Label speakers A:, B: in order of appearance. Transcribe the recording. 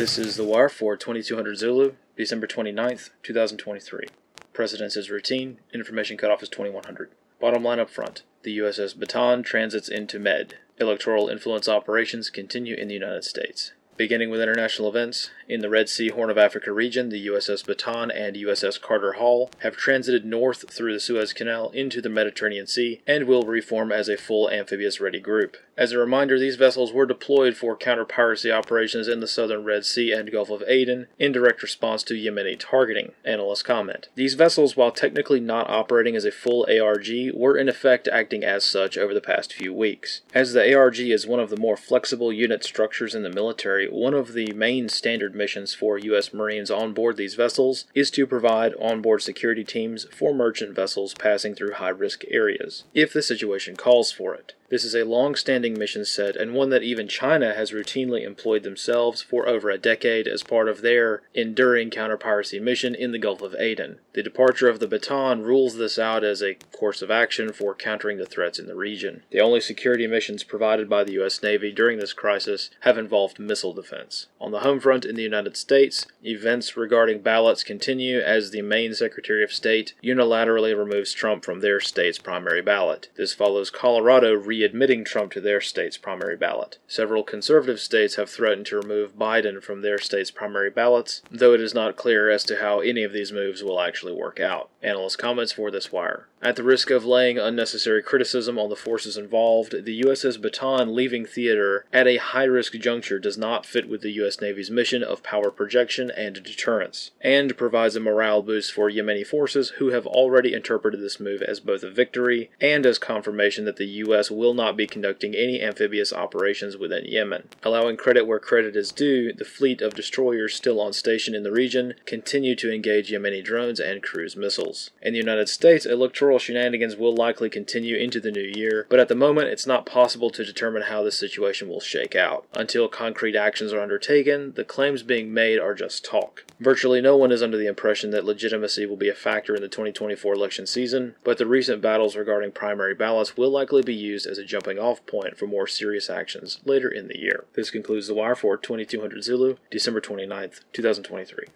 A: This is The Wire for 2200 Zulu, December 29th, 2023. Precedence is routine, information cutoff is 2100. Bottom line up front the USS Bataan transits into Med. Electoral influence operations continue in the United States. Beginning with international events, in the Red Sea Horn of Africa region, the USS Bataan and USS Carter Hall have transited north through the Suez Canal into the Mediterranean Sea and will reform as a full amphibious ready group. As a reminder, these vessels were deployed for counter piracy operations in the southern Red Sea and Gulf of Aden in direct response to Yemeni targeting, analysts comment. These vessels, while technically not operating as a full ARG, were in effect acting as such over the past few weeks. As the ARG is one of the more flexible unit structures in the military, one of the main standard missions for U.S. Marines on board these vessels is to provide onboard security teams for merchant vessels passing through high risk areas, if the situation calls for it. This is a long standing mission set and one that even China has routinely employed themselves for over a decade as part of their enduring counter piracy mission in the Gulf of Aden. The departure of the Bataan rules this out as a course of action for countering the threats in the region. The only security missions provided by the U.S. Navy during this crisis have involved missile defense. On the home front in the United States, events regarding ballots continue as the Maine Secretary of State unilaterally removes Trump from their state's primary ballot. This follows Colorado re admitting Trump to their state's primary ballot. Several conservative states have threatened to remove Biden from their state's primary ballots, though it is not clear as to how any of these moves will actually work out. Analyst comments for this wire. At the risk of laying unnecessary criticism on the forces involved, the USS Bataan leaving theater at a high risk juncture does not fit with the U.S. Navy's mission of power projection and deterrence, and provides a morale boost for Yemeni forces who have already interpreted this move as both a victory and as confirmation that the U.S. will not be conducting any amphibious operations within Yemen. Allowing credit where credit is due, the fleet of destroyers still on station in the region continue to engage Yemeni drones and cruise missiles. In the United States, electoral shenanigans will likely continue into the new year, but at the moment it's not possible to determine how this situation will shake out. Until concrete actions are undertaken, the claims being made are just talk. Virtually no one is under the impression that legitimacy will be a factor in the 2024 election season, but the recent battles regarding primary ballots will likely be used as a jumping off point for more serious actions later in the year. This concludes the wire for 2200 Zulu, December 29th, 2023.